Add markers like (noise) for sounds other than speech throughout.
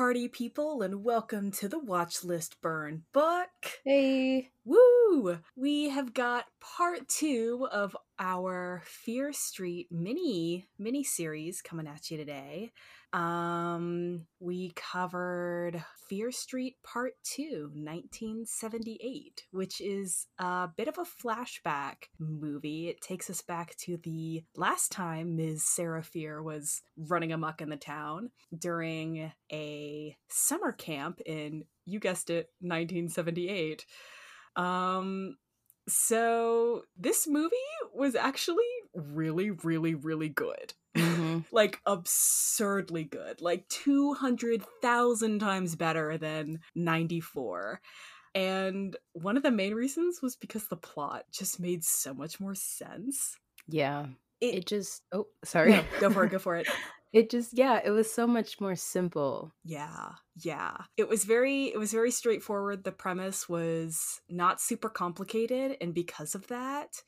Party people, and welcome to the Watch List Burn book. Hey. Woo! We have got part two of our Fear Street mini mini series coming at you today. Um, we covered Fear Street Part 2, 1978, which is a bit of a flashback movie. It takes us back to the last time Ms. Sarah Fier was running amok in the town during a summer camp in, you guessed it, 1978. Um, so this movie was actually really, really, really good. Mm-hmm. (laughs) like absurdly good. Like 200,000 times better than 94. And one of the main reasons was because the plot just made so much more sense. Yeah. It, It just oh sorry. No, go for it, go (laughs) for it. It just yeah, it was so much more simple. Yeah, yeah. It was very it was very straightforward. The premise was not super complicated and because of that,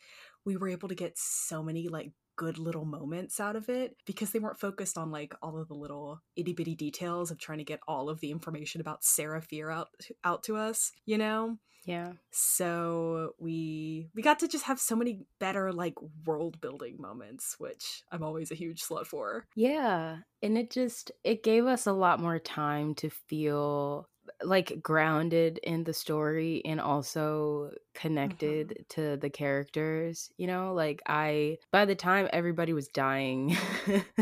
we were able to get so many like good little moments out of it because they weren't focused on like all of the little itty bitty details of trying to get all of the information about Sarah Fier out out to us, you know? Yeah. So we we got to just have so many better like world building moments, which I'm always a huge slut for. Yeah. And it just it gave us a lot more time to feel like grounded in the story and also mm-hmm. connected to the characters you know like i by the time everybody was dying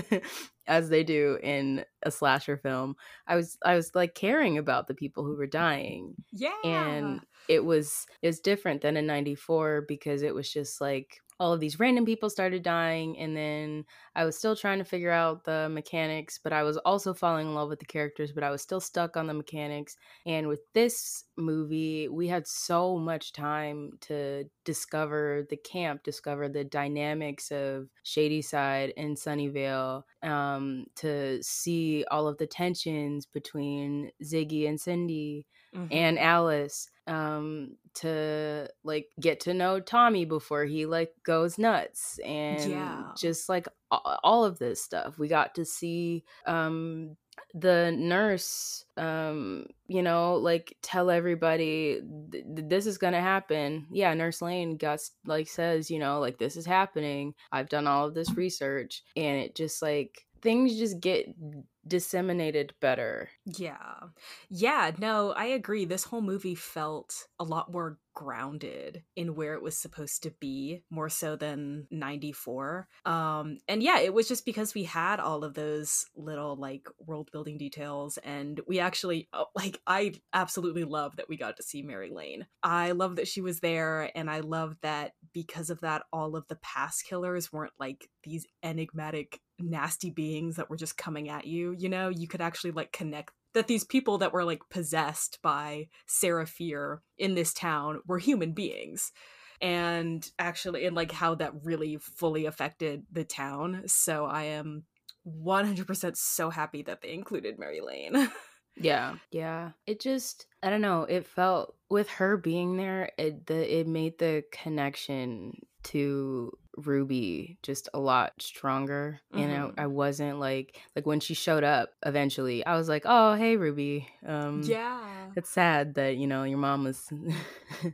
(laughs) as they do in a slasher film i was i was like caring about the people who were dying Yeah. and it was it was different than in 94 because it was just like all of these random people started dying and then i was still trying to figure out the mechanics but i was also falling in love with the characters but i was still stuck on the mechanics. And with this movie we had so much time to discover the camp discover the dynamics of Shadyside and sunnyvale um, to see all of the tensions between ziggy and cindy Mhm. and Alice um to like get to know Tommy before he like goes nuts and Yeah. just like all of this stuff we got to see um the nurse um you know like tell everybody th- th- this is gonna happen yeah nurse lane got like says you know like this is happening i've done all of this research and it just like things just get disseminated better Yeah. Yeah, no, I agree. This whole movie felt a lot more grounded in where it was supposed to be, more so than 94. Um and yeah, it was just because we had all of those little like world building details and we actually oh, like I absolutely love that we got to see Mary Lane. I love that she was there and I love that because of that all of the past killers weren't like these enigmatic nasty beings that were just coming at you you know you could actually like connect that these people that were like possessed by Sarah Fier in this town were human beings and actually and like how that really fully affected the town so i am 100% so happy that they included Mary Lane (laughs) Yeah. Yeah. It just I don't know, it felt with her being there, it the it made the connection to Ruby just a lot stronger. And Mhm. I, I wasn't like like when she showed up eventually, I was like, "Oh, hey Ruby." Um yeah it's sad that, you know, your mom was (laughs)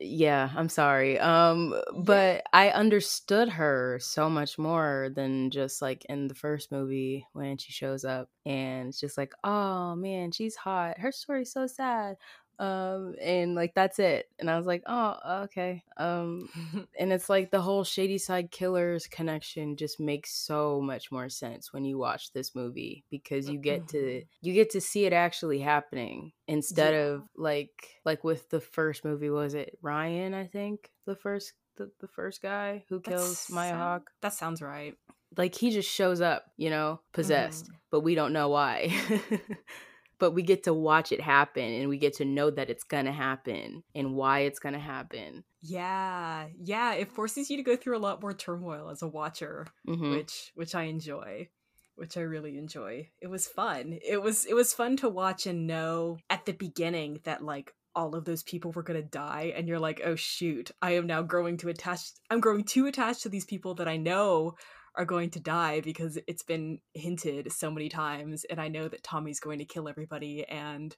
Yeah, I'm sorry. Um but I understood her so much more than just like in the first movie when she shows up and it's just like, "Oh man, she's hot. Her story's so sad." Um and like that's it. And I was like, "Oh, okay." Um (laughs) and it's like the whole Shadyside Killers connection just makes so much more sense when you watch this movie because you get to Mhm. you get to see it actually happening instead Yeah. of like like with the first movie was it Ryan I think the first the, the first guy who kills Maya sound- Hawke that sounds right like he just shows up you know possessed Mhm. but we don't know why (laughs) but we get to watch it happen and we get to know that it's gonna happen and why it's gonna happen yeah yeah it forces you to go through a lot more turmoil as a watcher hmm which which I enjoy which I really enjoy. It was fun. It was it was fun to watch and know at the beginning that like all of those people were going to die and you're like, "Oh shoot, I am now growing to attach I'm growing too attached to these people that I know are going to die because it's been hinted so many times and I know that Tommy's going to kill everybody and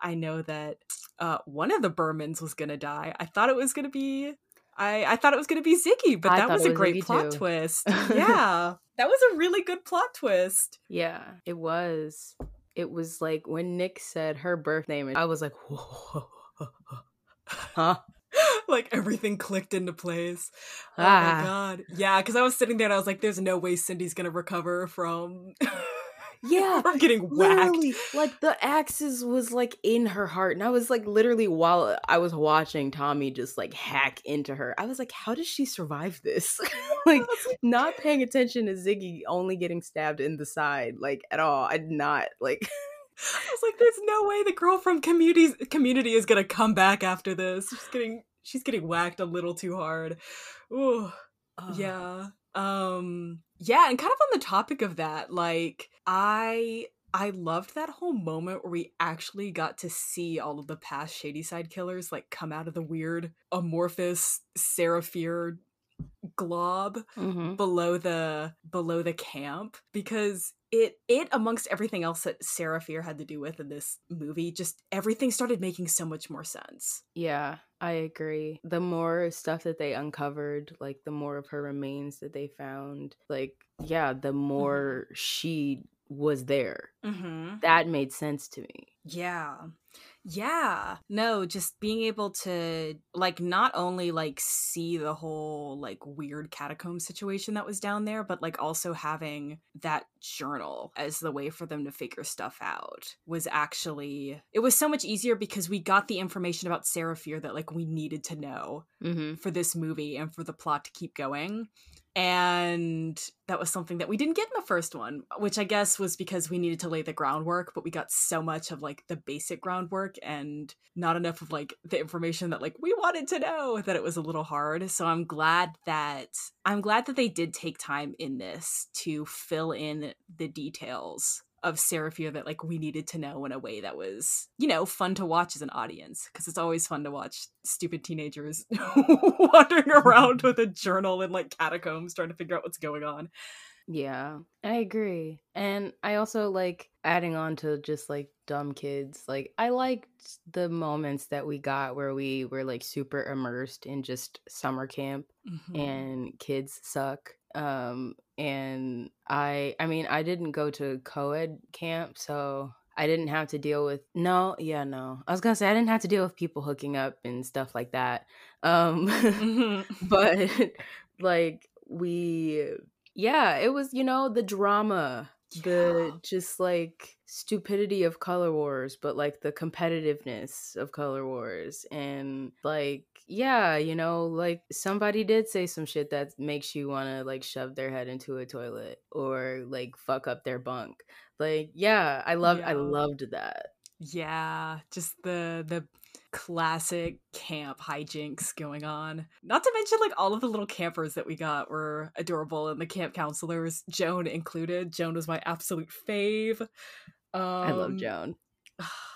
I know that uh, one of the Bermans was going to die. I thought it was going to be I, I thought it was going to be Ziggy, but I that thought was a great Ziggy plot too. twist. (laughs) Yeah, that was a really good plot twist. Yeah, it was. It was like when Nick said her birth name, and I was like, (laughs) huh? Like everything clicked into place. Oh Ah. my god. Yeah, because I was sitting there and I was like, there's no way Cindy's gonna recover from (laughs) Yeah, from getting whacked. like the axes was like in her heart, and I was like, literally, while I was watching Tommy just like hack into her, I was like, how does she survive this? (laughs) (laughs) like, not paying attention to Ziggy only getting stabbed in the side, like at all. I did not like. I was like, there's no way the girl from community community is gonna come back after this. She's getting she's getting whacked a little too hard. Ooh. Yeah. Um yeah, and kind of on the topic of that, like I I loved that whole moment where we actually got to see all of the past Shadyside killers like come out of the weird amorphous Sarah Fier glob Mhm. below the below the camp because it it amongst everything else that Sarah Fier had to do with in this movie just everything started making so much more sense. Yeah, I agree. The more stuff that they uncovered, like the more of her remains that they found, like yeah, the more she was there. Mm-hmm. That made sense to me. Yeah. Yeah. No, just being able to like not only like see the whole like weird catacomb situation that was down there, but like also having that journal as the way for them to figure stuff out was actually it was so much easier because we got the information about Sarah Fier that like we needed to know Mm-hmm. for this movie and for the plot to keep going. And that was something that we didn't get in the first one, which I guess was because we needed to lay the groundwork, but we got so much of like the basic groundwork and not enough of like the information that like we wanted to know that it was a little hard. So I'm glad that I'm glad that they did take time in this to fill in the details of Sarah Fier that like we needed to know in a way that was, you know, fun to watch as an audience because it's always fun to watch stupid teenagers (laughs) wandering around (laughs) with a journal in like catacombs trying to figure out what's going on. Yeah, I agree. And I also like adding on to just like dumb kids. Like, I liked the moments that we got where we were like super immersed in just summer camp Mhm. and kids suck. Um, and I, I mean, I didn't go to co-ed camp, so I didn't have to deal with no, yeah, no. I was gonna say I didn't have to deal with people hooking up and stuff like that. Um, Mhm. (laughs) but like we yeah it was you know the drama the just like stupidity of color wars but like the competitiveness of color wars and like yeah you know like somebody did say some shit that makes you want to like shove their head into a toilet or like fuck up their bunk like yeah i love i loved that Yeah, just the the classic camp hijinks going on. Not to mention like all of the little campers that we got were adorable and the camp counselors, Joan included. Joan was my absolute fave. Um, i love joan (sighs)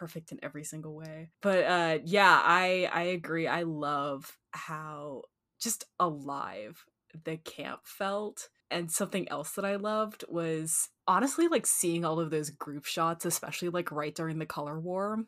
perfect in every single way. But uh yeah, I I agree. I love how just alive the camp felt. And something else that I loved was honestly like seeing all of those group shots, especially like right during the color war.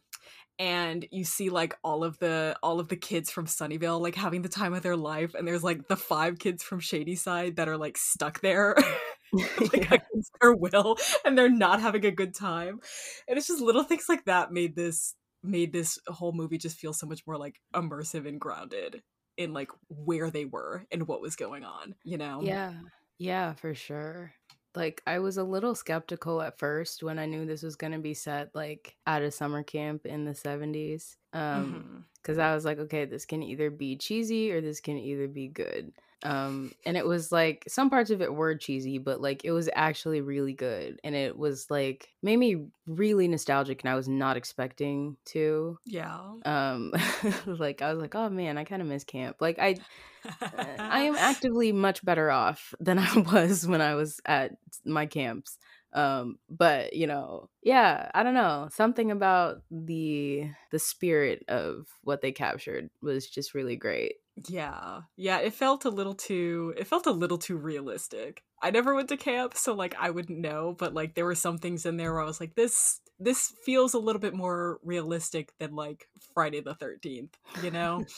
And you see like all of the all of the kids from Sunnyvale like having the time of their life, and there's like the five kids from Shadyside that are like stuck there. (laughs) (laughs) (laughs) like Yeah. against their will and they're not having a good time and it's just little things like that made this made this whole movie just feel so much more like immersive and grounded in like where they were and what was going on you know Yeah, yeah, for sure. Like I was a little skeptical at first when I knew this was going to be set like at a summer camp in the 70s. Um Mhm. cuz I was like, okay, this can either be cheesy or this can either be good. Um and it was like some parts of it were cheesy, but like it was actually really good and it was like made me really nostalgic and I was not expecting to yeah um (laughs) like I was like, "Oh man, I kind of miss camp." Like I uh, I am (laughs) actively much better off than (laughs) I was when I was at my camps. Um, but you know, yeah, I don't know. Something about the the spirit of what they captured was just really great. Yeah. Yeah, it felt a little too it felt a little too realistic. I never went to camp, so like I wouldn't know, but like there were some things in there where I was like this this feels a little bit more realistic than like Friday the 13th, you know? (laughs)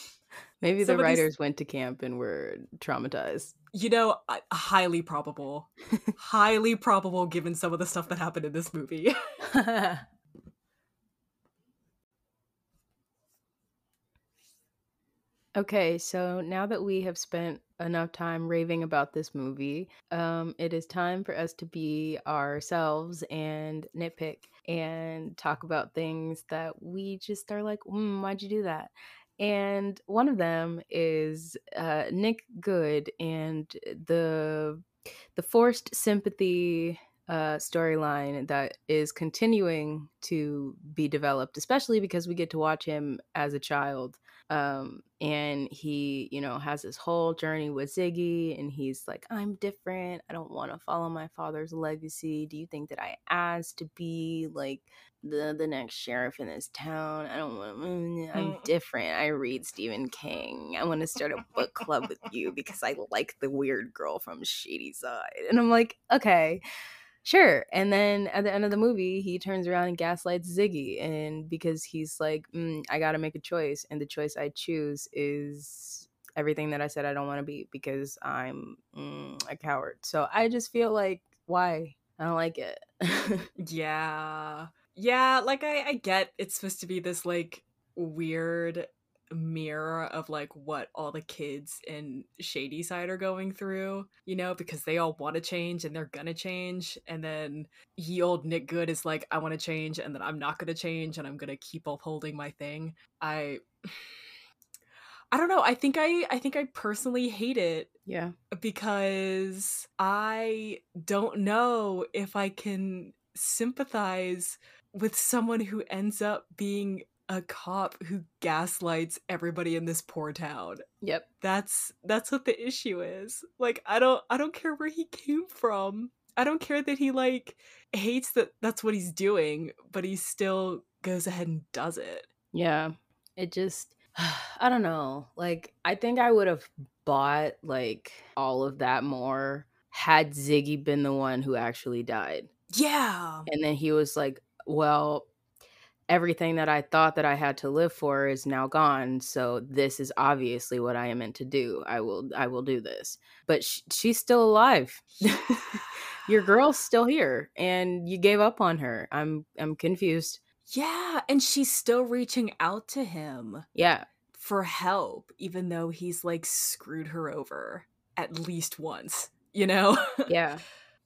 Maybe the writers went to camp and were traumatized. You know, highly probable. (laughs) highly probable given some of the stuff that happened in this movie. (laughs) okay, so now that we have spent enough time raving about this movie, um, it is time for us to be ourselves and nitpick and talk about things that we just are like, mm, why'd you do that? And one of them is uh, Nick Goode and the the forced sympathy uh, storyline that is continuing to be developed, especially because we get to watch him as a child. Um, and he, you know, has this whole journey with Ziggy, and he's like, I'm different. I don't want to follow my father's legacy. Do you think that I asked to be like the the next sheriff in this town? I don't want. Mm, I'm Mm. different. I read Stephen King. I want to start a book club with you because I like the weird girl from Shadyside. And I'm like, okay. Sure. And then at the end of the movie, he turns around and gaslights Ziggy. And because he's like, mm, I got to make a choice. And the choice I choose is everything that I said I don't want to be because I'm mm, a coward. So I just feel like, why? I don't like it. (laughs) yeah. Yeah, like I, I get it's supposed to be this like weird mirror of like what all the kids in Shadyside are going through, you know, because they all want to change and they're gonna change. And then ye old Nick Goode is like, I want to change and then I'm not gonna change and I'm gonna keep upholding my thing. I (sighs) I don't know. I think I I think I personally hate it yeah. because I don't know if I can sympathize with someone who ends up being a cop who gaslights everybody in this poor town. Yep. That's that's what the issue is. Like I don't I don't care where he came from. I don't care that he like hates that that's what he's doing, but he still goes ahead and does it. Yeah. It just (sighs) I don't know. Like I think I would have bought like all of that more had Ziggy been the one who actually died. Yeah. And then he was like, "Well, everything that I thought that I had to live for is now gone, so this is obviously what I am meant to do. I will I will do this." But sh- she's still alive. (laughs) Your girl's still here and you gave up on her. I'm I'm confused. Yeah, and she's still reaching out to him. Yeah. for help, even though he's like screwed her over at least once, you know? (laughs) Yeah.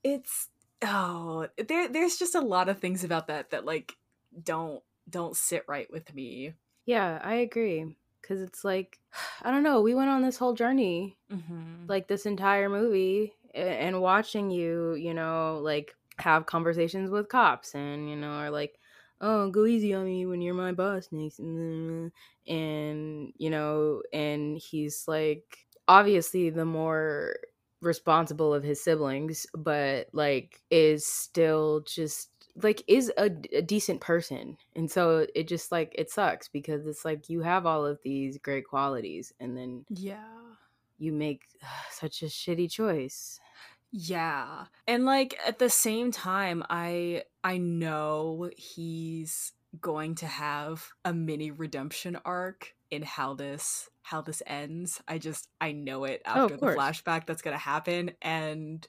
it's oh, there there's just a lot of things about that that like don't don't sit right with me. Yeah, I agree. Cause it's like, (sighs) I don't know, we went on this whole journey, Mm-hmm. like this entire movie, and watching you, you know, like have conversations with cops and, you know, are like, oh, go easy on me when you're my boss next. And, you know, and he's like, obviously the more responsible of his siblings, but like is still just like is a, a decent person and so it just like it sucks because it's like you have all of these great qualities and then Yeah. you make such a shitty choice Yeah. And like at the same time I I know he's going to have a mini redemption arc in how this how this ends. I just I know it Oh, after of the flashback that's going to happen and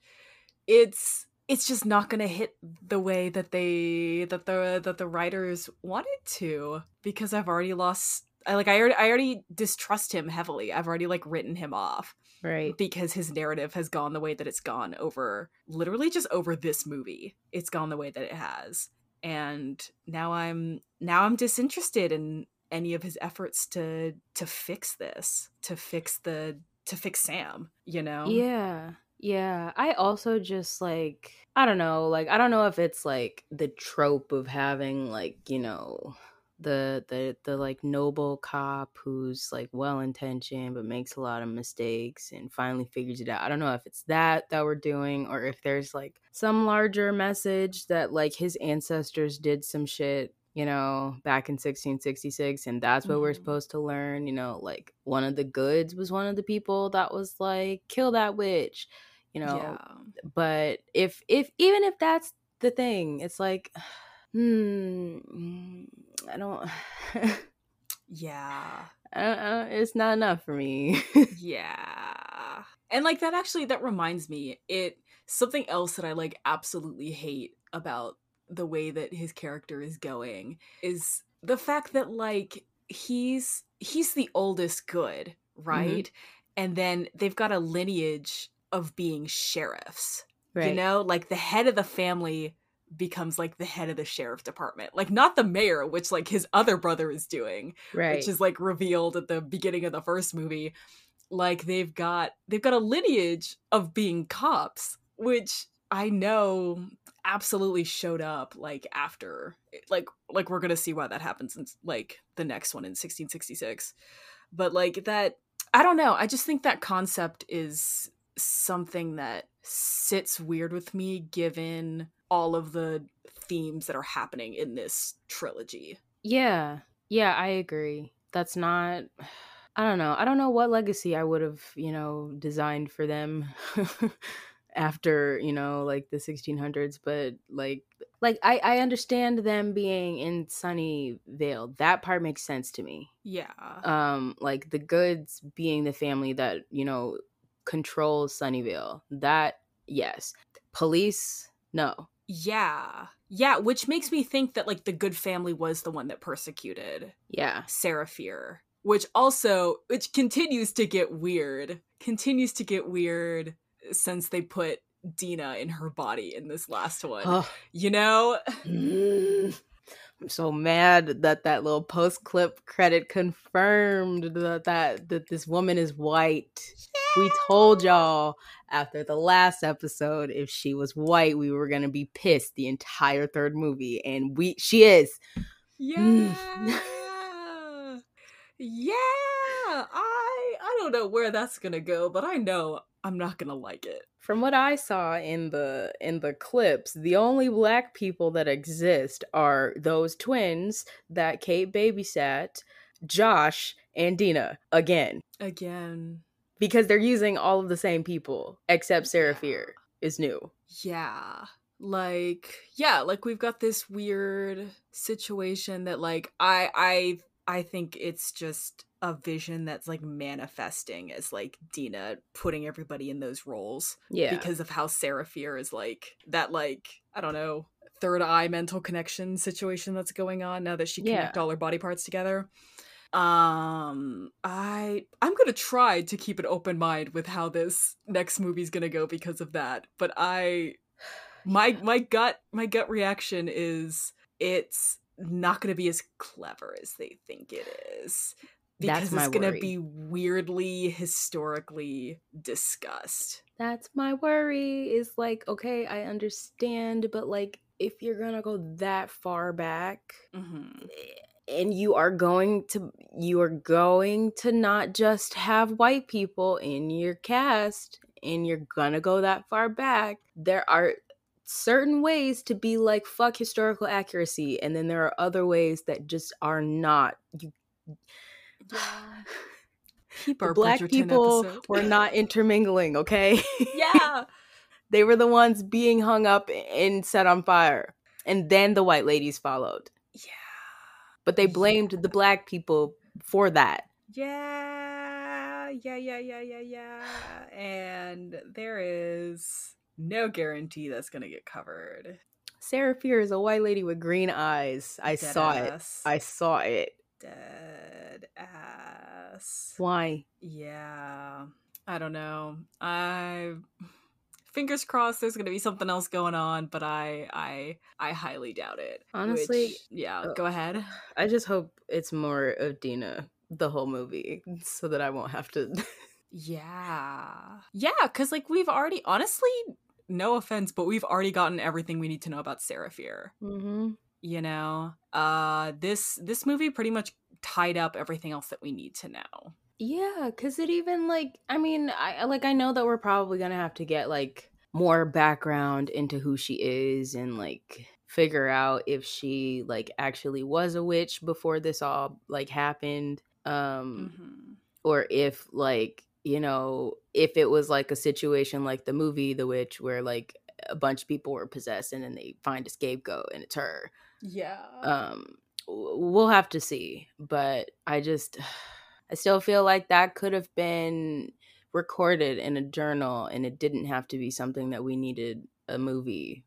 it's it's just not going to hit the way that they that the that the writers wanted to because I've already lost I like I already, I already distrust him heavily. I've already like written him off right because his narrative has gone the way that it's gone over literally just over this movie it's gone the way that it has and now i'm now i'm disinterested in any of his efforts to to fix this to fix the to fix sam you know? Yeah yeah. I also just like i don't know like i don't know if it's like the trope of having like you know the the the like noble cop who's like well intentioned but makes a lot of mistakes and finally figures it out. I don't know if it's that that we're doing or if there's like some larger message that like his ancestors did some shit you know, back in 1666. And that's what mm-hmm. we're supposed to learn. You know, like one of the Goodes was one of the people that was like, kill that witch, you know. Yeah. But if, if, even if that's the thing, it's like, (sighs) hmm, I don't. yeah. (laughs) I don't, I don't, it's not enough for me. (laughs) yeah. And like that actually, that reminds me, it, something else that I like absolutely hate about the way that his character is going is the fact that like he's he's the oldest Goode, mm-hmm. right? Mm-hmm. And then they've got a lineage of being sheriffs. Right. You know, like the head of the family becomes like the head of the sheriff department. Like not the mayor, which like his other brother is doing, right. which is like revealed at the beginning of the first movie. Like they've got they've got a lineage of being cops, which I know absolutely showed up like after like like we're gonna see why that happens in like the next one in 1666 but like that i don't know i just think that concept is something that sits weird with me given all of the themes that are happening in this trilogy. Yeah yeah i agree. That's not i don't know. I don't know what legacy i would have you know designed for them (laughs) after you know like the 1600s but like like i i understand them being in sunnyvale that part makes sense to me. Yeah. Um like the Goodes being the family that you know controls sunnyvale that yes. Police? No yeah yeah which makes me think that like the Goode family was the one that persecuted yeah Sarah Fier, which also which continues to get weird continues to get weird since they put Dina in her body in this last one. Oh. You know? Mm. I'm so mad that that little post clip credit confirmed that, that that this woman is white. We told y'all after the last episode if she was white, we were gonna be pissed the entire third movie, and we she is. Yeah. Mm. yeah. I I don't know where that's gonna go, but I know I'm not gonna like it. From what I saw in the in the clips, the only black people that exist are those twins that Kate babysat, Josh and Dina again. Again. Because they're using all of the same people, except Sarah yeah. Fear is new. Yeah. Like, yeah, like we've got this weird situation that like I I I think it's just a vision that's like manifesting as like Dina putting everybody in those roles. Yeah. Because of how Sarah Fier is like that like, I don't know, third eye mental connection situation that's going on now that she yeah. connect all her body parts together. Um I I'm going to try to keep an open mind with how this next movie's going to go because of that. But I (sighs) my my gut my gut reaction is it's not going to be as clever as they think it is because it's going to be weirdly historically discussed. That's my worry. Is like, okay, I understand, but like, if you're gonna go that far back, mm-hmm. And you are going to, you are going to not just have white people in your cast, and you're gonna go that far back. There are certain ways to be like fuck historical accuracy and then there are other ways that just are not you. Keep (sighs) our black Bridgerton people episode. were not intermingling, okay? (laughs) Yeah. they were the ones being hung up and set on fire. And then the white ladies followed. But they blamed the black people for that. Yeah. Yeah, yeah, yeah, yeah, yeah. And there is no guarantee that's going to get covered. Sarah Fier is a white lady with green eyes. I Dead saw ass. it. I saw it. Dead ass. Why? Yeah. I don't know. I fingers crossed there's gonna be something else going on, but I I I highly doubt it. Honestly, which, yeah. Uh, go ahead. I just hope it's more of Dina the whole movie, so that I won't have to. yeah, yeah, because like we've already honestly, no offense, but we've already gotten everything we need to know about Sarah Fier. Mm-hmm you know uh this this movie pretty much tied up everything else that we need to know yeah because it even like i mean i like i know that we're probably gonna have to get like more background into who she is and like figure out if she like actually was a witch before this all like happened um Mhm. or if like you know if it was like a situation like the movie the witch where like a bunch of people were possessed and then they find a scapegoat and it's her Yeah. um we'll have to see but i just (sighs) i still feel like that could have been recorded in a journal and it didn't have to be something that we needed a movie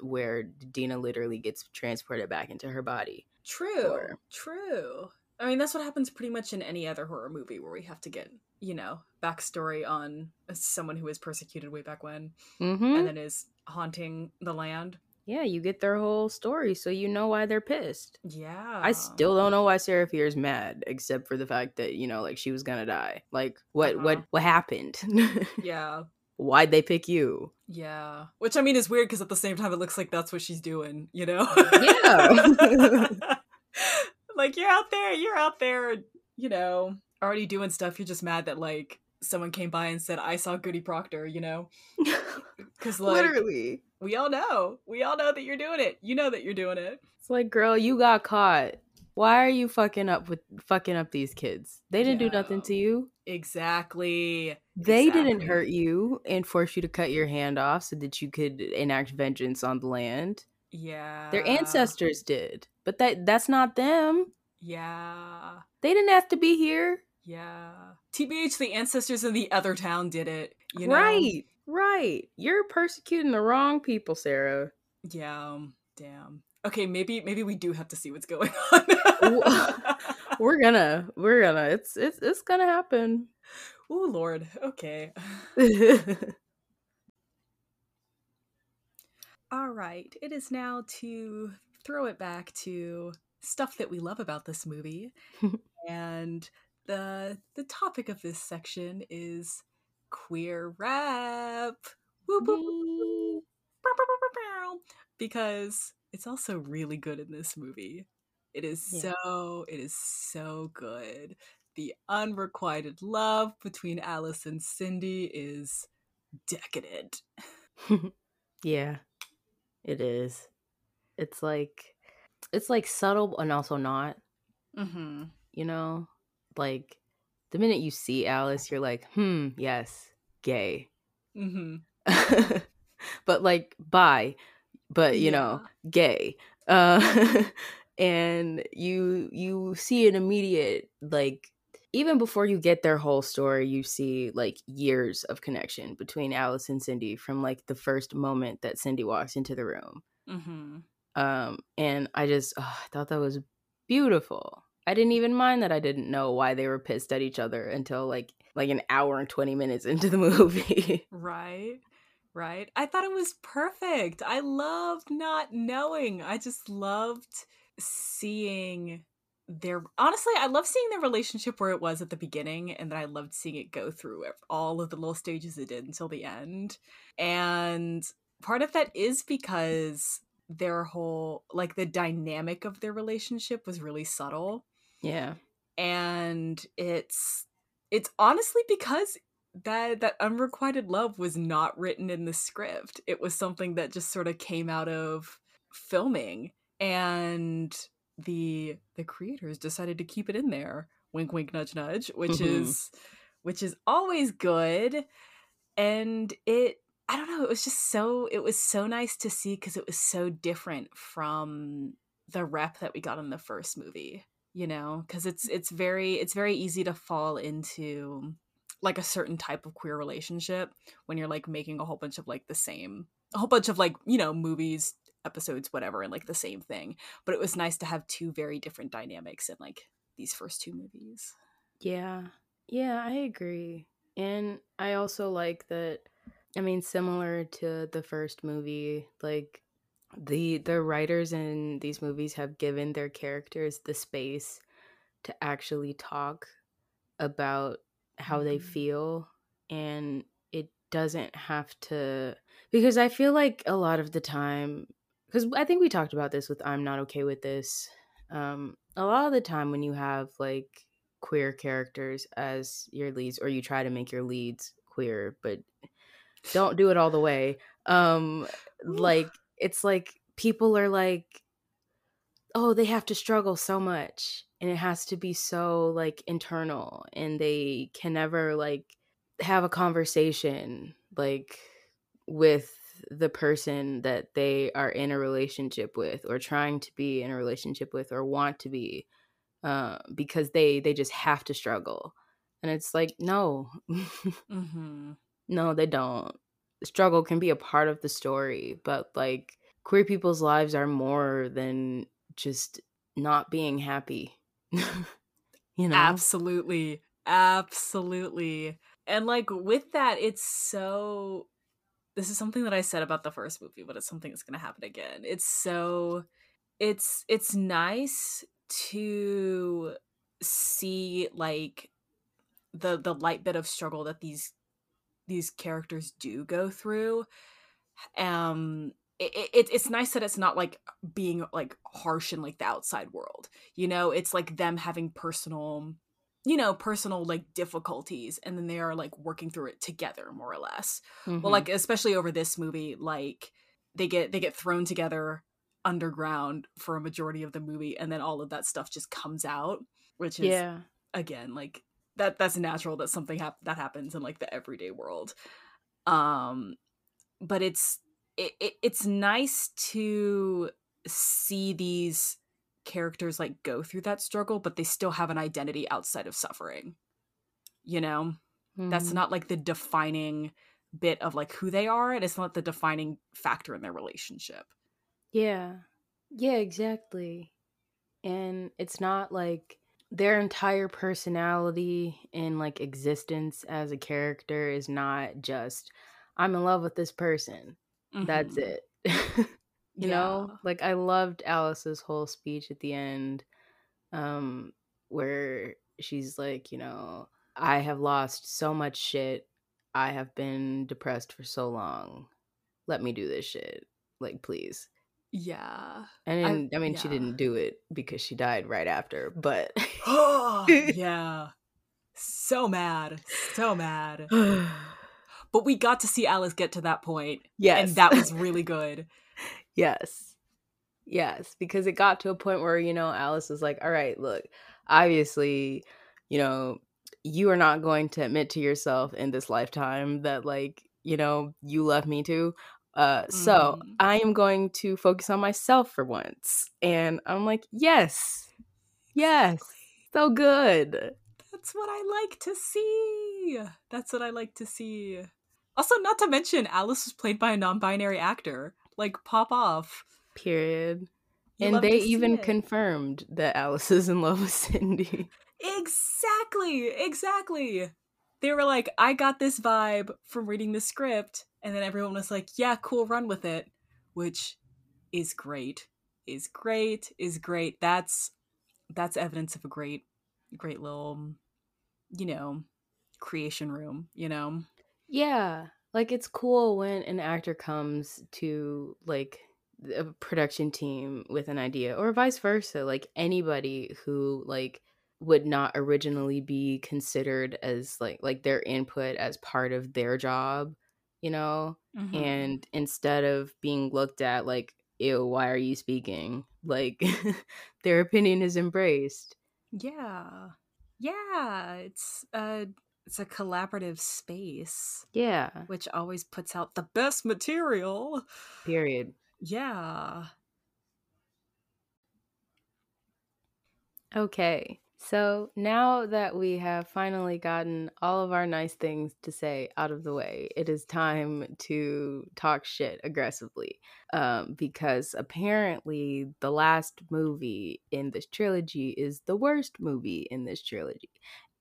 where dina literally gets transported back into her body True. Or- True. I mean, that's what happens pretty much in any other horror movie where we have to get, you know, backstory on someone who was persecuted way back when mm-hmm. and then is haunting the land. Yeah you get their whole story so you know why they're pissed Yeah. I still don't know why Sarah Fier is mad, except for the fact that you know, like she was gonna die. Like, what, Uh-huh. what, what happened? (laughs) Yeah. Why'd they pick you? Yeah. Which I mean is weird because at the same time it looks like that's what she's doing, you know? Yeah. (laughs) like you're out there, you're out there, you know, already doing stuff. You're just mad that like someone came by and said, I saw Goody Proctor, you know? (laughs) Because like Literally, we all know. We all know that you're doing it. You know that you're doing it. it's like, girl, you got caught. Why are you fucking up with fucking up these kids? They didn't do nothing to you. Exactly. They didn't hurt you and force you to cut your hand off so that you could enact vengeance on the land. Yeah. Their ancestors did, but that that's not them. Yeah. They didn't have to be here. Yeah. TBH, the ancestors of the other town did it. You know? Right, right. You're persecuting the wrong people, Sarah. Yeah. um, Damn. Okay, maybe maybe we do have to see what's going (laughs) on. (laughs) We're gonna, we're gonna. It's it's it's gonna happen. oh Lord. Okay. (laughs) All right. It is now to throw it back to stuff that we love about this movie. and the the topic of this section is queer rap. Because it's also really good in this movie. It is Yeah. so it is so good. The unrequited love between Alice and Cindy is decadent. (laughs) yeah, it is. It's like, it's like subtle and also not. Mm-hmm. You know, like the minute you see Alice, you're like, hmm, yes, gay. Mm-hmm. (laughs) but like bi, but you know, gay. Uh, (laughs) and you you see an immediate like even before you get their whole story, you see like years of connection between Alice and Cindy from like the first moment that Cindy walks into the room. Mm-hmm. Um, and I just oh, I thought that was beautiful. I didn't even mind that I didn't know why they were pissed at each other until like like an hour and 20 minutes (laughs) into the movie. Right. Right. I thought it was perfect. I loved not knowing. I just loved seeing their honestly, I love seeing their relationship where it was at the beginning and then I loved seeing it go through all of the little stages it did until the end. And part of that is because their whole like the dynamic of their relationship was really subtle yeah. and it's it's honestly because that that unrequited love was not written in the script it was something that just sort of came out of filming and the the creators decided to keep it in there wink wink nudge nudge which Mhm. is which is always good and it i don't know it was just so it was so nice to see because it was so different from the rep that we got in the first movie you know because it's it's very it's very easy to fall into like a certain type of queer relationship when you're like making a whole bunch of like the same a whole bunch of like you know movies episodes whatever and like the same thing but it was nice to have two very different dynamics in like these first two movies Yeah. Yeah, I agree. And I also like that I mean similar to the first movie, like the the writers in these movies have given their characters the space to actually talk about how they Mhm. feel and it doesn't have to because I feel like a lot of the time because I think we talked about this with I'm not okay with this. Um, a lot of the time when you have like queer characters as your leads, or you try to make your leads queer, but don't do it all the way. Um, like it's like people are like oh they have to struggle so much and it has to be so like internal and they can never like have a conversation like with the person that they are in a relationship with or trying to be in a relationship with or want to be uh, because they they just have to struggle. And it's like no. (laughs) Mm-hmm. no they don't struggle can be a part of the story but like queer people's lives are more than just not being happy (laughs) you know? Absolutely absolutely and like with that it's so this is something that i said about the first movie but it's something that's going to happen again. It's so it's it's nice to see like the the light bit of struggle that these these characters do go through um it, it, it's nice that it's not like being like harsh in like the outside world you know? It's like them having personal you know personal like difficulties and then they are like working through it together more or less. Mm-hmm. well like especially over this movie like they get they get thrown together underground for a majority of the movie and then all of that stuff just comes out which is yeah. again like that that's natural that something hap- that happens in like the everyday world. Um but it's it, it, it's nice to see these characters like go through that struggle but they still have an identity outside of suffering you know? Mm-hmm. that's not like the defining bit of like who they are and it's not the defining factor in their relationship. Yeah. Yeah exactly. And it's not like their entire personality and like existence as a character is not just i'm in love with this person. Mm-hmm. that's it. (laughs) You yeah. know? Like i loved alice's whole speech at the end um where she's like you know i have lost so much shit. I have been depressed for so long. Let me do this shit. Like please yeah. And I, I mean, yeah. she didn't do it because she died right after, but. (gasps) (laughs) yeah. So mad. So mad. (sighs) but we got to see Alice get to that point. Yes. And that was (laughs) really good. yes. Yes. Because it got to a point where, you know, Alice was like, all right, look, obviously, you know, you are not going to admit to yourself in this lifetime that, like, you know, you love me too. Uh, mm. So mm-hmm. I am going to focus on myself for once. And I'm like, yes, yes, so good. That's what I like to see. That's what I like to see. Also, not to mention, Alice was played by a non binary actor. Like, pop off. Period. You and they even confirmed that Alice is in love with Cindy. Exactly, exactly. They were like, I got this vibe from reading the script and then everyone was like, yeah, cool, run with it, which is great. Is great, is great. That's that's evidence of a great great little you know, creation room, you know. Yeah. Like it's cool when an actor comes to like a production team with an idea or vice versa like anybody who like would not originally be considered as like like their input as part of their job you know? Mm-hmm. And instead of being looked at like, ew, why are you speaking? Like (laughs) their opinion is embraced. Yeah. Yeah. It's a it's a collaborative space. Yeah. Which always puts out the best material. Period. Yeah. Okay. So now that we have finally gotten all of our nice things to say out of the way, it is time to talk shit aggressively. Um, because apparently, the last movie in this trilogy is the worst movie in this trilogy.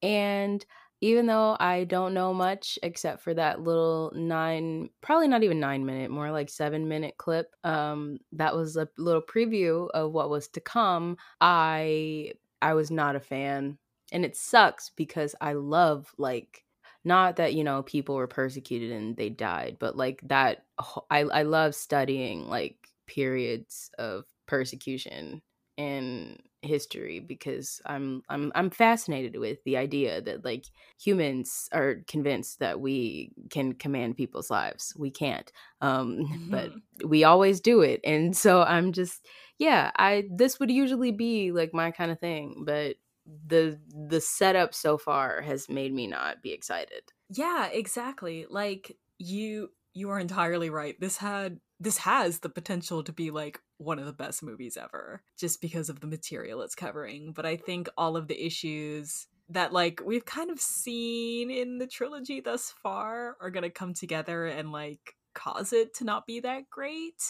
And even though I don't know much except for that little nine, probably not even nine minute, more like seven minute clip, um, that was a little preview of what was to come. I I was not a fan. And it sucks because I love like not that you know people were persecuted and they died, but like that I I love studying like periods of persecution in history because I'm I'm I'm fascinated with the idea that like humans are convinced that we can command people's lives. We can't. Um (laughs) mm-hmm. but we always do it. And so I'm just yeah, I this would usually be like my kind of thing, but the the setup so far has made me not be excited. Yeah, exactly. Like you you are entirely right. This had this has the potential to be like one of the best movies ever just because of the material it's covering. But I think all of the issues that like we've kind of seen in the trilogy thus far are going to come together and like cause it to not be that great.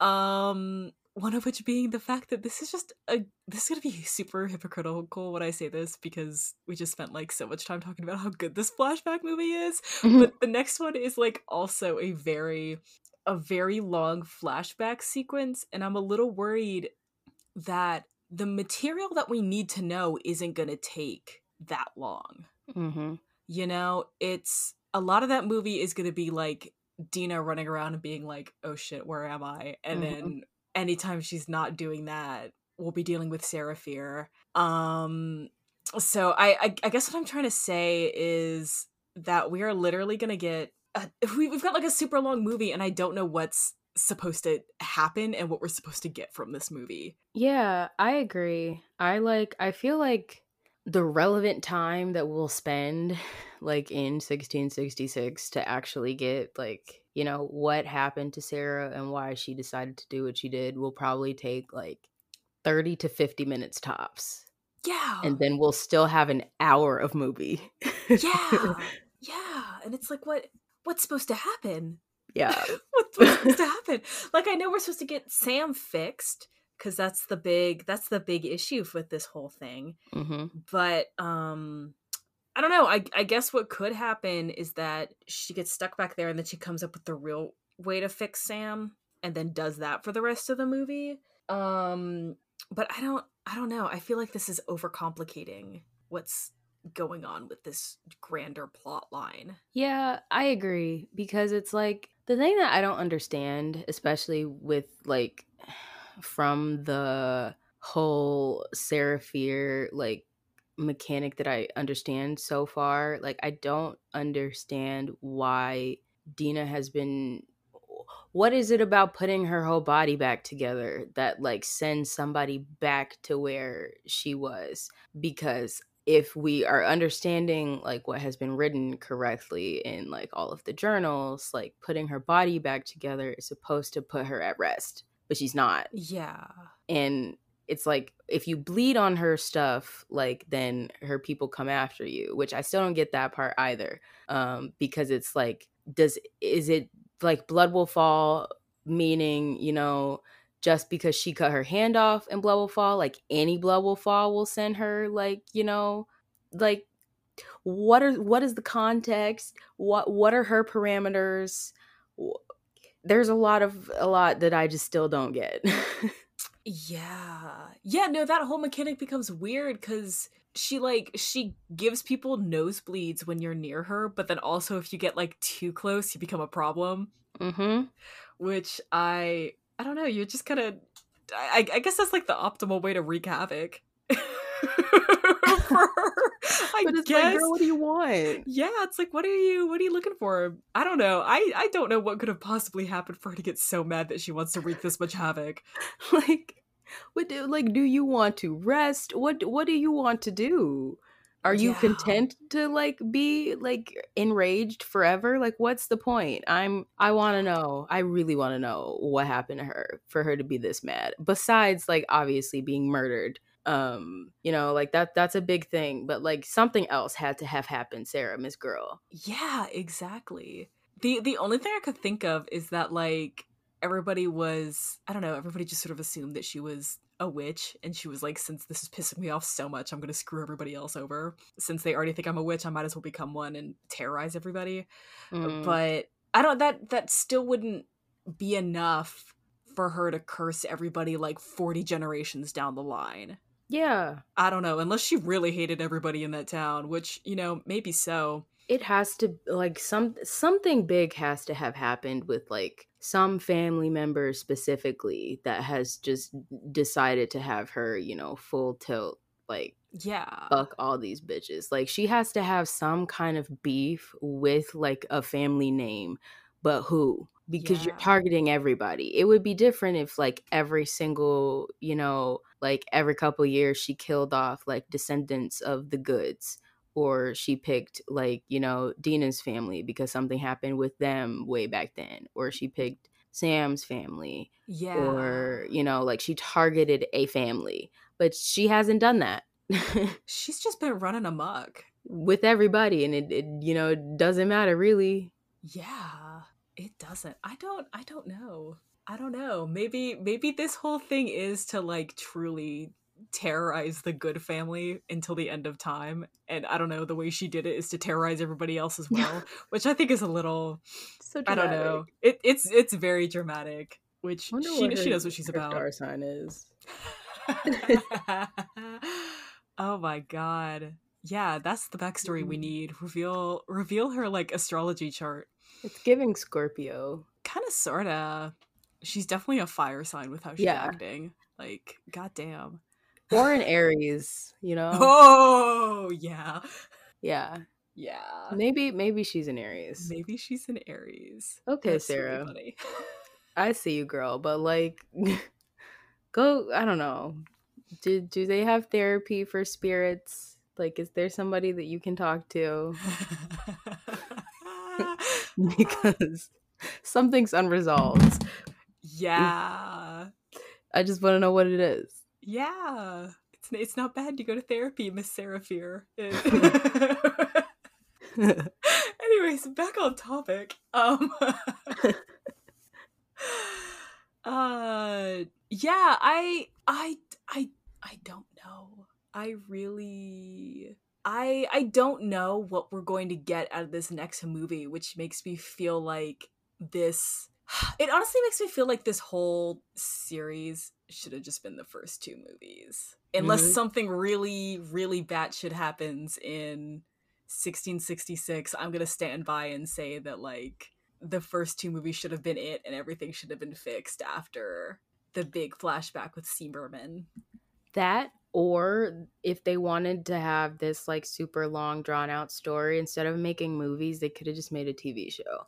Um one of which being the fact that this is just a this is gonna be super hypocritical when I say this because we just spent like so much time talking about how good this flashback movie is. Mm-hmm. But the next one is like also a very a very long flashback sequence, and I'm a little worried that the material that we need to know isn't gonna take that long. Mm-hmm. You know, it's a lot of that movie is gonna be like Deena running around and being like, "Oh shit, where am I?" and mm-hmm. then anytime she's not doing that, we'll be dealing with Sarah Fier. Um, so I, I, I guess what I'm trying to say is that we are literally gonna get Uh, a, (laughs) we, we've got like a super long movie, and I don't know what's supposed to happen and what we're supposed to get from this movie. Yeah, I agree. I like I feel like the relevant time that we'll spend (sighs) like in 1666 to actually get like you know what happened to sarah and why she decided to do what she did will probably take like 30 to 50 minutes tops. Yeah. And then we'll still have an hour of movie. (laughs) Yeah. Yeah. And it's like what what's supposed to happen? Yeah. (laughs) What's, what's supposed to (laughs) happen? Like i know we're supposed to get sam fixed because that's the big that's the big issue with this whole thing. Mm-hmm. but um i don't know. I, I guess what could happen is that she gets stuck back there and then she comes up with the real way to fix sam and then does that for the rest of the movie. Um but i don't i don't know. I feel like this is overcomplicating what's going on with this grander plot line yeah i agree because it's like the thing that i don't understand especially with like (sighs) from the whole Sarah Fier like mechanic that I understand so far. Like I don't understand why Deena has been what is it about putting her whole body back together that like sends somebody back to where she was because if we are understanding like what has been written correctly in like all of the journals like putting her body back together is supposed to put her at rest but she's not. Yeah. And it's like if you bleed on her stuff, like then her people come after you, which I still don't get that part either. Um, because it's like, does is it like blood will fall, meaning, you know, just because she cut her hand off and blood will fall, like any blood will fall will send her like, you know, like what are what is the context? What what are her parameters? there's a lot of a lot that I just still don't get. (laughs) yeah. Yeah, no, that whole mechanic becomes weird cuz she like she gives people nosebleeds when you're near her, but then also if you get like too close, you become a problem. hmm Which I I don't know, you're just kind of I, I guess that's like the optimal way to wreak havoc. (laughs) for her. I but it's guess. Like, girl, what do you want? Yeah, it's like, what are you? What are you looking for? I don't know. I I don't know what could have possibly happened for her to get so mad that she wants to wreak this much havoc. (laughs) like, what do like? Do you want to rest? What What do you want to do? Are you yeah. content to like be like enraged forever? Like what's the point? I'm I want to know. I really want to know what happened to her for her to be this mad. Besides like obviously being murdered um you know like that that's a big thing but like something else had to have happened sarah miss girl yeah exactly the the only thing i could think of is that like everybody was i don't know everybody just sort of assumed that she was a witch and she was like since this is pissing me off so much i'm gonna screw everybody else over since they already think i'm a witch i might as well become one and terrorize everybody mm. but i don't that that still wouldn't be enough for her to curse everybody like 40 generations down the line yeah. I don't know, unless she really hated everybody in that town, which, you know, maybe so. It has to like some something big has to have happened with like some family member specifically that has just decided to have her, you know, full tilt like yeah fuck all these bitches. Like she has to have some kind of beef with like a family name, but who? Because yeah. you're targeting everybody. It would be different if like every single, you know, like every couple years she killed off like descendants of the Goodes or she picked like, you know, Deena's family because something happened with them way back then or she mm-hmm. picked Sam's family. Yeah. Or, you know, like she targeted a family, but she hasn't done that. (laughs) She's just been running amok with everybody and it, it you know, it doesn't matter really. Yeah. It doesn't. I don't I don't know. I don't know. Maybe maybe this whole thing is to like truly terrorize the Goode family until the end of time and i don't know the way she did it is to terrorize everybody else as (laughs) well which i think is a little so i don't know it, it's it's very dramatic which she, she knows what she's about. star sign is. (laughs) Oh my god. Yeah that's the backstory mm. we need. Reveal reveal her like astrology chart. It's giving scorpio. Kind of sorta. She's definitely a fire sign with how she's yeah. acting like goddamn or an aries you know oh yeah yeah yeah maybe maybe she's an aries maybe she's an aries okay That's sarah really (laughs) i see you girl but like (laughs) go i don't know do do they have therapy for spirits? Like, is there somebody that you can talk to? (laughs) because something's unresolved. Yeah. I just want to know what it is. Yeah. It's it's not bad to go to therapy, Miss Sarah Fier. (laughs) (laughs) Anyways, back on topic. Um (laughs) uh yeah, I I I I don't know. I really I I don't know what we're going to get out of this next movie, which makes me feel like this (sighs) it honestly makes me feel like this whole series should have just been the first two movies. Unless mm-hmm. something really, really bad batshit happens in 1666, I'm gonna stand by and say that like the first two movies should have been it and everything should have been fixed after the big flashback with C. Berman. That or if they wanted to have this like super long drawn out story instead of making movies, they could have just made a TV show.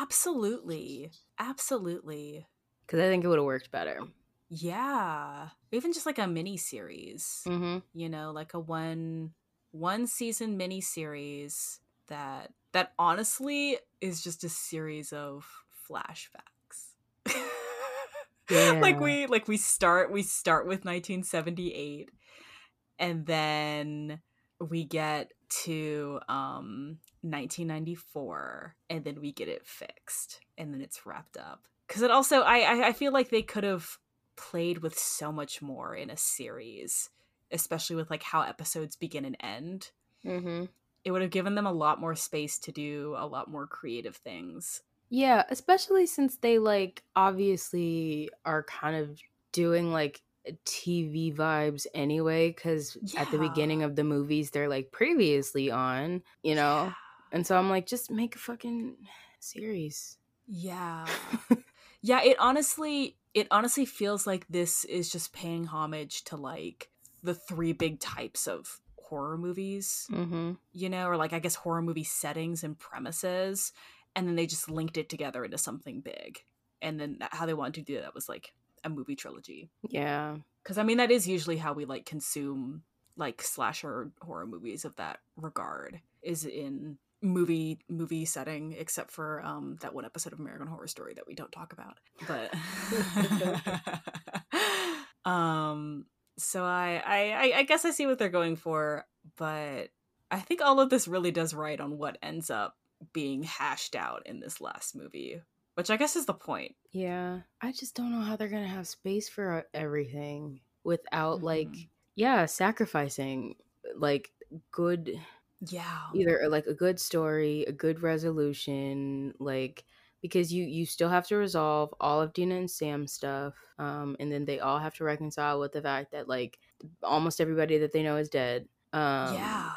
Absolutely. Absolutely. Cuz I think it would have worked better. Yeah. Even just like a mini series. Mm-hmm. You know, like a one one season mini series that that honestly is just a series of flashbacks. (laughs) yeah. like we like we start we start with 1978 and then we get to um 1994 and then we get it fixed and then it's wrapped up. Because it also I, I feel like they could have played with so much more in a series especially with like how episodes begin and end. Mm-hmm. it would have given them a lot more space to do a lot more creative things. Yeah, especially since they like obviously are kind of doing like TV vibes anyway cuz yeah. at the beginning of the movies they're like previously on, you know. Yeah. And so I'm like just make a fucking series. Yeah. (laughs) yeah, it honestly it honestly feels like this is just paying homage to like the three big types of horror movies. Mm-hmm. You know, or like I guess horror movie settings and premises and then they just linked it together into something big. And then how they wanted to do that was like a movie trilogy. Yeah. Cuz I mean that is usually how we like consume like slasher horror movies of that regard is in movie movie setting except for um that one episode of American Horror Story that we don't talk about. But (laughs) um so I, I I guess I see what they're going for, but I think all of this really does right on what ends up being hashed out in this last movie, which I guess is the point. Yeah, I just don't know how they're gonna have space for everything without mm-hmm. like, yeah, sacrificing like good, yeah, either like a good story, a good resolution, like because you you still have to resolve all of Deena and Sam's stuff, um, and then they all have to reconcile with the fact that like almost everybody that they know is dead. Um, yeah,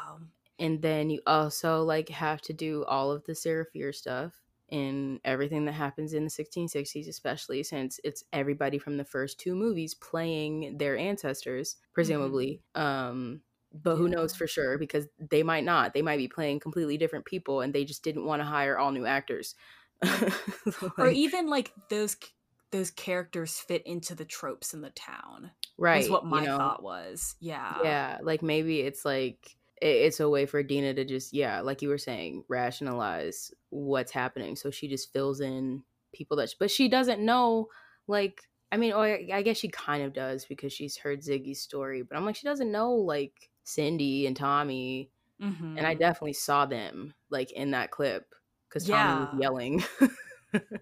and then you also like have to do all of the Sarah Fier stuff in everything that happens in the 1660s, especially since it's everybody from the first two movies playing their ancestors, presumably. Mm-hmm. Um, but who yeah. knows for sure because they might not. They might be playing completely different people and they just didn't want to hire all new actors. (laughs) (laughs) like, or even like those those characters fit into the tropes in the town. Right. Is what my you know? thought was. Yeah. Yeah. Like maybe it's like it's a way for Deena to just, yeah, like you were saying, rationalize what's happening. So she just fills in people that, she, but she doesn't know, like, I mean, or I guess she kind of does because she's heard Ziggy's story, but I'm like, she doesn't know, like, Cindy and Tommy. Mm-hmm. And I mm-hmm. definitely saw them, like, in that clip because yeah. Tommy was yelling.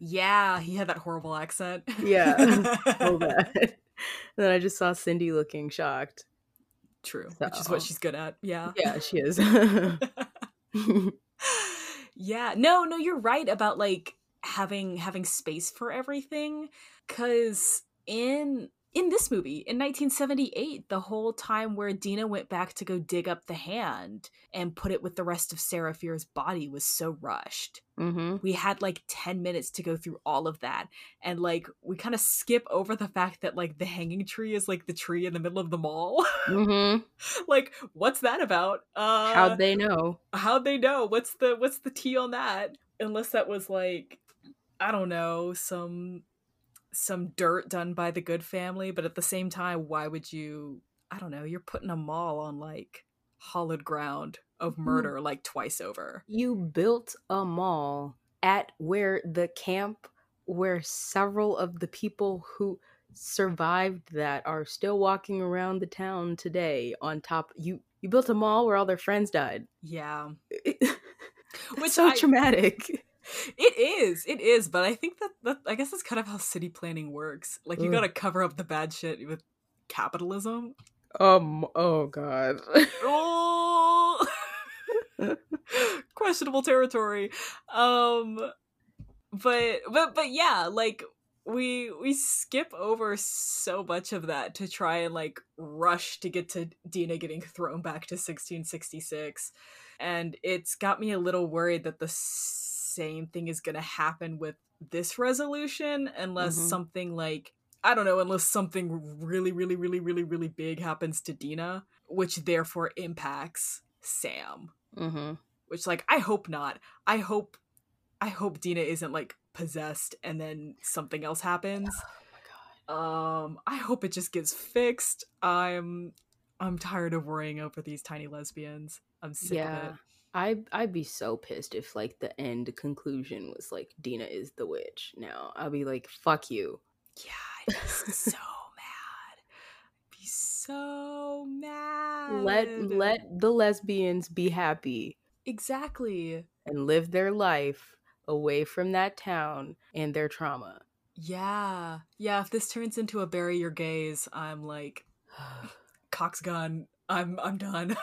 yeah, he had that horrible accent. yeah, (laughs) so (laughs) bad. And (laughs) then I just saw Cindy looking shocked. True, so. which is what she's good at. Yeah. Yeah, she is. (laughs) (laughs) yeah. No, no, you're right about like having having space for everything cuz in in this movie in 1978 the whole time where deena went back to go dig up the hand and put it with the rest of Sarah Fier's body was so rushed. Mm-hmm. we had like 10 minutes to go through all of that and like we kind of skip over the fact that like the hanging tree is like the tree in the middle of the mall. Mm-hmm. (laughs) like what's that about? Uh how'd they know? how'd they know? What's the what's the tea on that? Unless that was like I don't know, some some dirt done by the Goode family, but at the same time, why would you? I don't know. You're putting a mall on like hollowed ground of mm. murder like twice over. You built a mall at where the camp where several of the people who survived that are still walking around the town today on top you you built a mall where all their friends died. Yeah. (laughs) Which so I, traumatic. It is, it is, but I think that, that I guess that's kind of how city planning works. Like you got to cover up the bad shit with capitalism. Um. Oh God. oh. (laughs) Questionable territory. Um. But but but yeah, like we we skip over so much of that to try and like rush to get to Deena getting thrown back to 1666 and it's got me a little worried that the same thing is going to happen with this resolution unless mm-hmm. something like I don't know, unless something really, really, really, really, really big happens to Deena, which therefore impacts Sam. Mm-hmm. Which, like, I hope not. I hope, I hope Deena isn't like possessed and then something else happens. Oh um, I hope it just gets fixed. I'm, I'm tired of worrying over these tiny lesbians. I'm sick yeah. of it. I I'd be so pissed if like the end conclusion was like Deena is the witch. Now I'll be like, fuck you. Yeah, I'd be so mad. I'd be so mad. Let let the lesbians be happy. Exactly. And live their life away from that town and their trauma. Yeah. Yeah, if this turns into a bury your gays, I'm like cock's gone. I'm I'm done.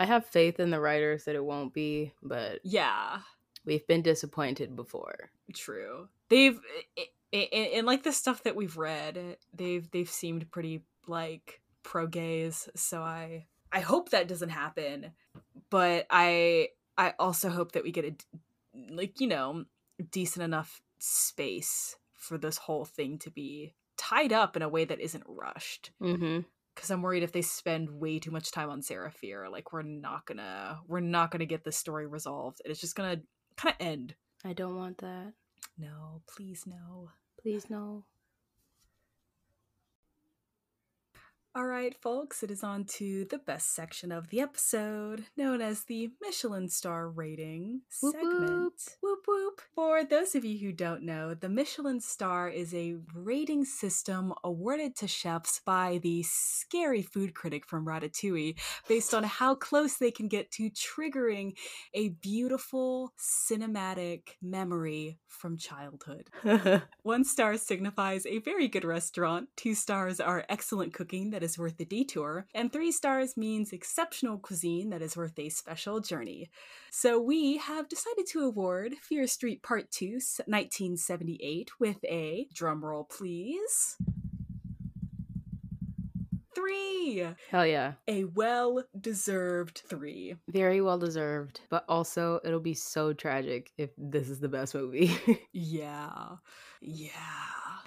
I have faith in the writers that it won't be, but yeah, we've been disappointed before. True. They've eh, eh, eh, in, like the stuff that we've read, they've they've seemed pretty like pro gays, so I I hope that doesn't happen, but I I also hope that we get a like, you know, decent enough space for this whole thing to be tied up in a way that isn't rushed. Mm-hmm because I'm worried if they spend way too much time on Sarah Fier, like we're not gonna we're not gonna get this story resolved. It's just gonna kind of end. I don't want that. No, please no. Please no. All right, folks, it is on to the best section of the episode, known as the Michelin star rating whoop, segment. Whoop. whoop whoop. For those of you who don't know, the Michelin star is a rating system awarded to chefs by the scary food critic from Ratatouille based on how close they can get to triggering a beautiful cinematic memory from childhood. (laughs) One star signifies a very good restaurant, two stars are excellent cooking that is worth the detour, and three stars means exceptional cuisine that is worth a special journey. So we have decided to award Fear Street Part 2 1978 with a drumroll please three. Hell yeah. A well deserved three. Very well deserved. But also, it'll be so tragic if this is the best movie. (laughs) yeah. Yeah.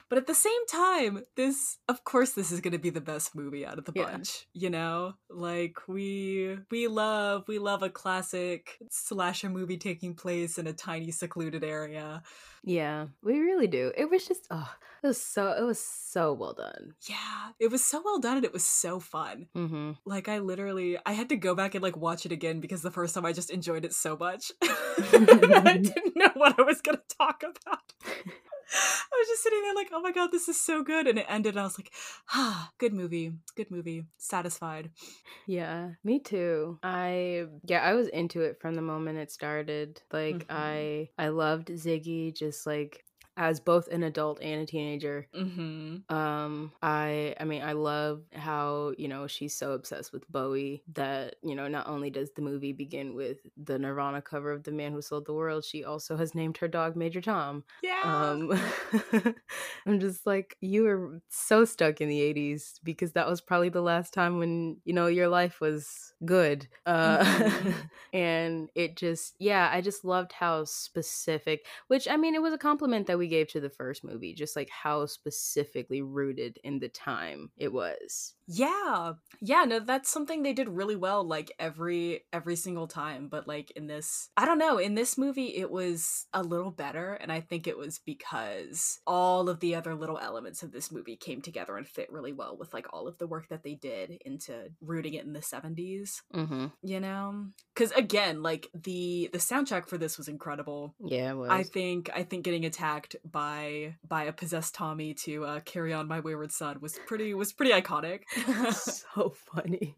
But at the same time, this of course this is going to be the best movie out of the Yeah. bunch, you know? Like we we love we love a classic slasher movie taking place in a tiny secluded area. yeah, we really do. It was just, oh, it was so, it was so well done. Yeah, it was so well done and it was so fun. Mm-hmm. Like I literally I had to go back and like watch it again because the first time I just enjoyed it so much. (laughs) I (laughs) didn't know what I was going to talk about. I was just sitting there like, "Oh my god, this is so good." And it ended and I was like, "Ah, good movie. Good movie. Satisfied." Yeah, me too. I yeah, I was into it from the moment it started. Like Mhm. I I loved Ziggy just like as both an adult and a teenager. Mhm. Um I I mean I love how, you know, she's so obsessed with Bowie that, you know, not only does the movie begin with the Nirvana cover of The Man Who Sold the World, she also has named her dog Major Tom. Yeah. Um (laughs) I'm just like you were so stuck in the 80s because that was probably the last time when, you know, your life was good. Uh Mhm. (laughs) and it just yeah, I just loved how specific, which I mean it was a compliment that we gave to the first movie, just like how specifically rooted in the time it was. Yeah. Yeah, no, that's something they did really well like every every single time, but like in this I don't know, in this movie it was a little better and I think it was because all of the other little elements of this movie came together and fit really well with like all of the work that they did into rooting it in the 70s. Mhm. you know because again like the the soundtrack for this was incredible Yeah, it was. i think i think getting attacked by by a possessed tommy to uh carry on my wayward son was pretty was pretty iconic (laughs) (laughs) so funny.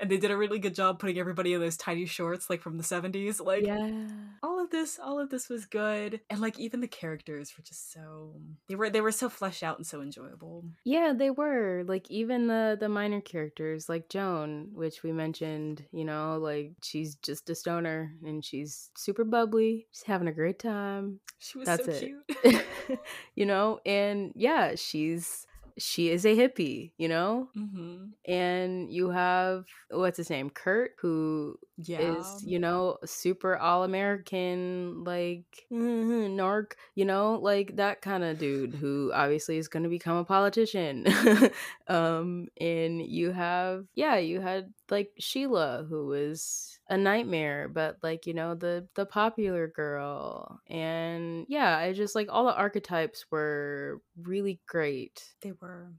and they did a really good job putting everybody in those tiny shorts like from the 70s like yeah. all of this all of this was good and like even the characters were just so they were they were so fleshed out and so enjoyable Yeah, they were. Like even the the minor characters like Joan, which we mentioned, you know, like she's just a stoner and she's super bubbly. She's having a great time. she was That's so it. cute (laughs) you know, and yeah, she's she is a hippie, you know? hmm And you have what's his name? Kurt, who yeah is, you know, super all American, like (laughs) narc, you know, like that kind of dude who obviously is going to become a politician. (laughs) um, and you have, yeah, you had like Sheila, who was a nightmare, but like you know the the popular girl, and yeah, I just like all the archetypes were really great. They were.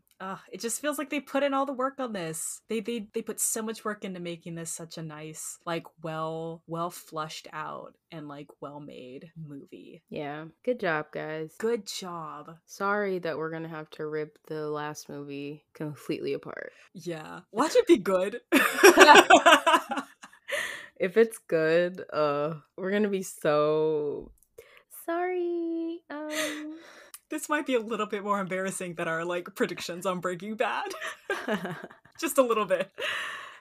It just feels like they put in all the work on this. They they they put so much work into making this such a nice, like well well flushed out and like well made movie. Yeah, good job, guys. Good job. Sorry that we're gonna have to rip the last movie completely apart. Yeah. Watch it be good. (laughs) (laughs) If it's good, uh, we're gonna be so sorry. Um, (laughs) this might be a little bit more embarrassing than our like predictions on Breaking Bad. (laughs) (laughs) Just a little bit.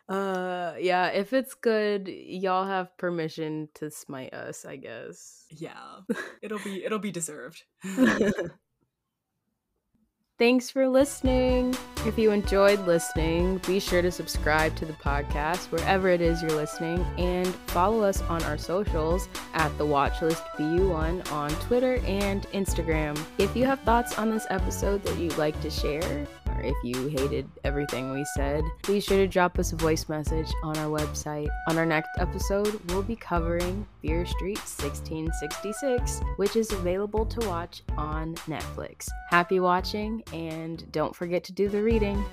uh, yeah. If it's good, y'all have permission to smite us. I guess. Yeah. It'll be it'll be deserved. Thanks for listening. If you enjoyed listening, be sure to subscribe to the podcast wherever it is you're listening and follow us on our socials at the Watchlist BU1 on Twitter and Instagram. If you have thoughts on this episode that you'd like to share, or if you hated everything we said, be sure to drop us a voice message on our website. On our next episode, we'll be covering Fear Street 1666, which is available to watch on Netflix. Happy watching, and don't forget to do the reading.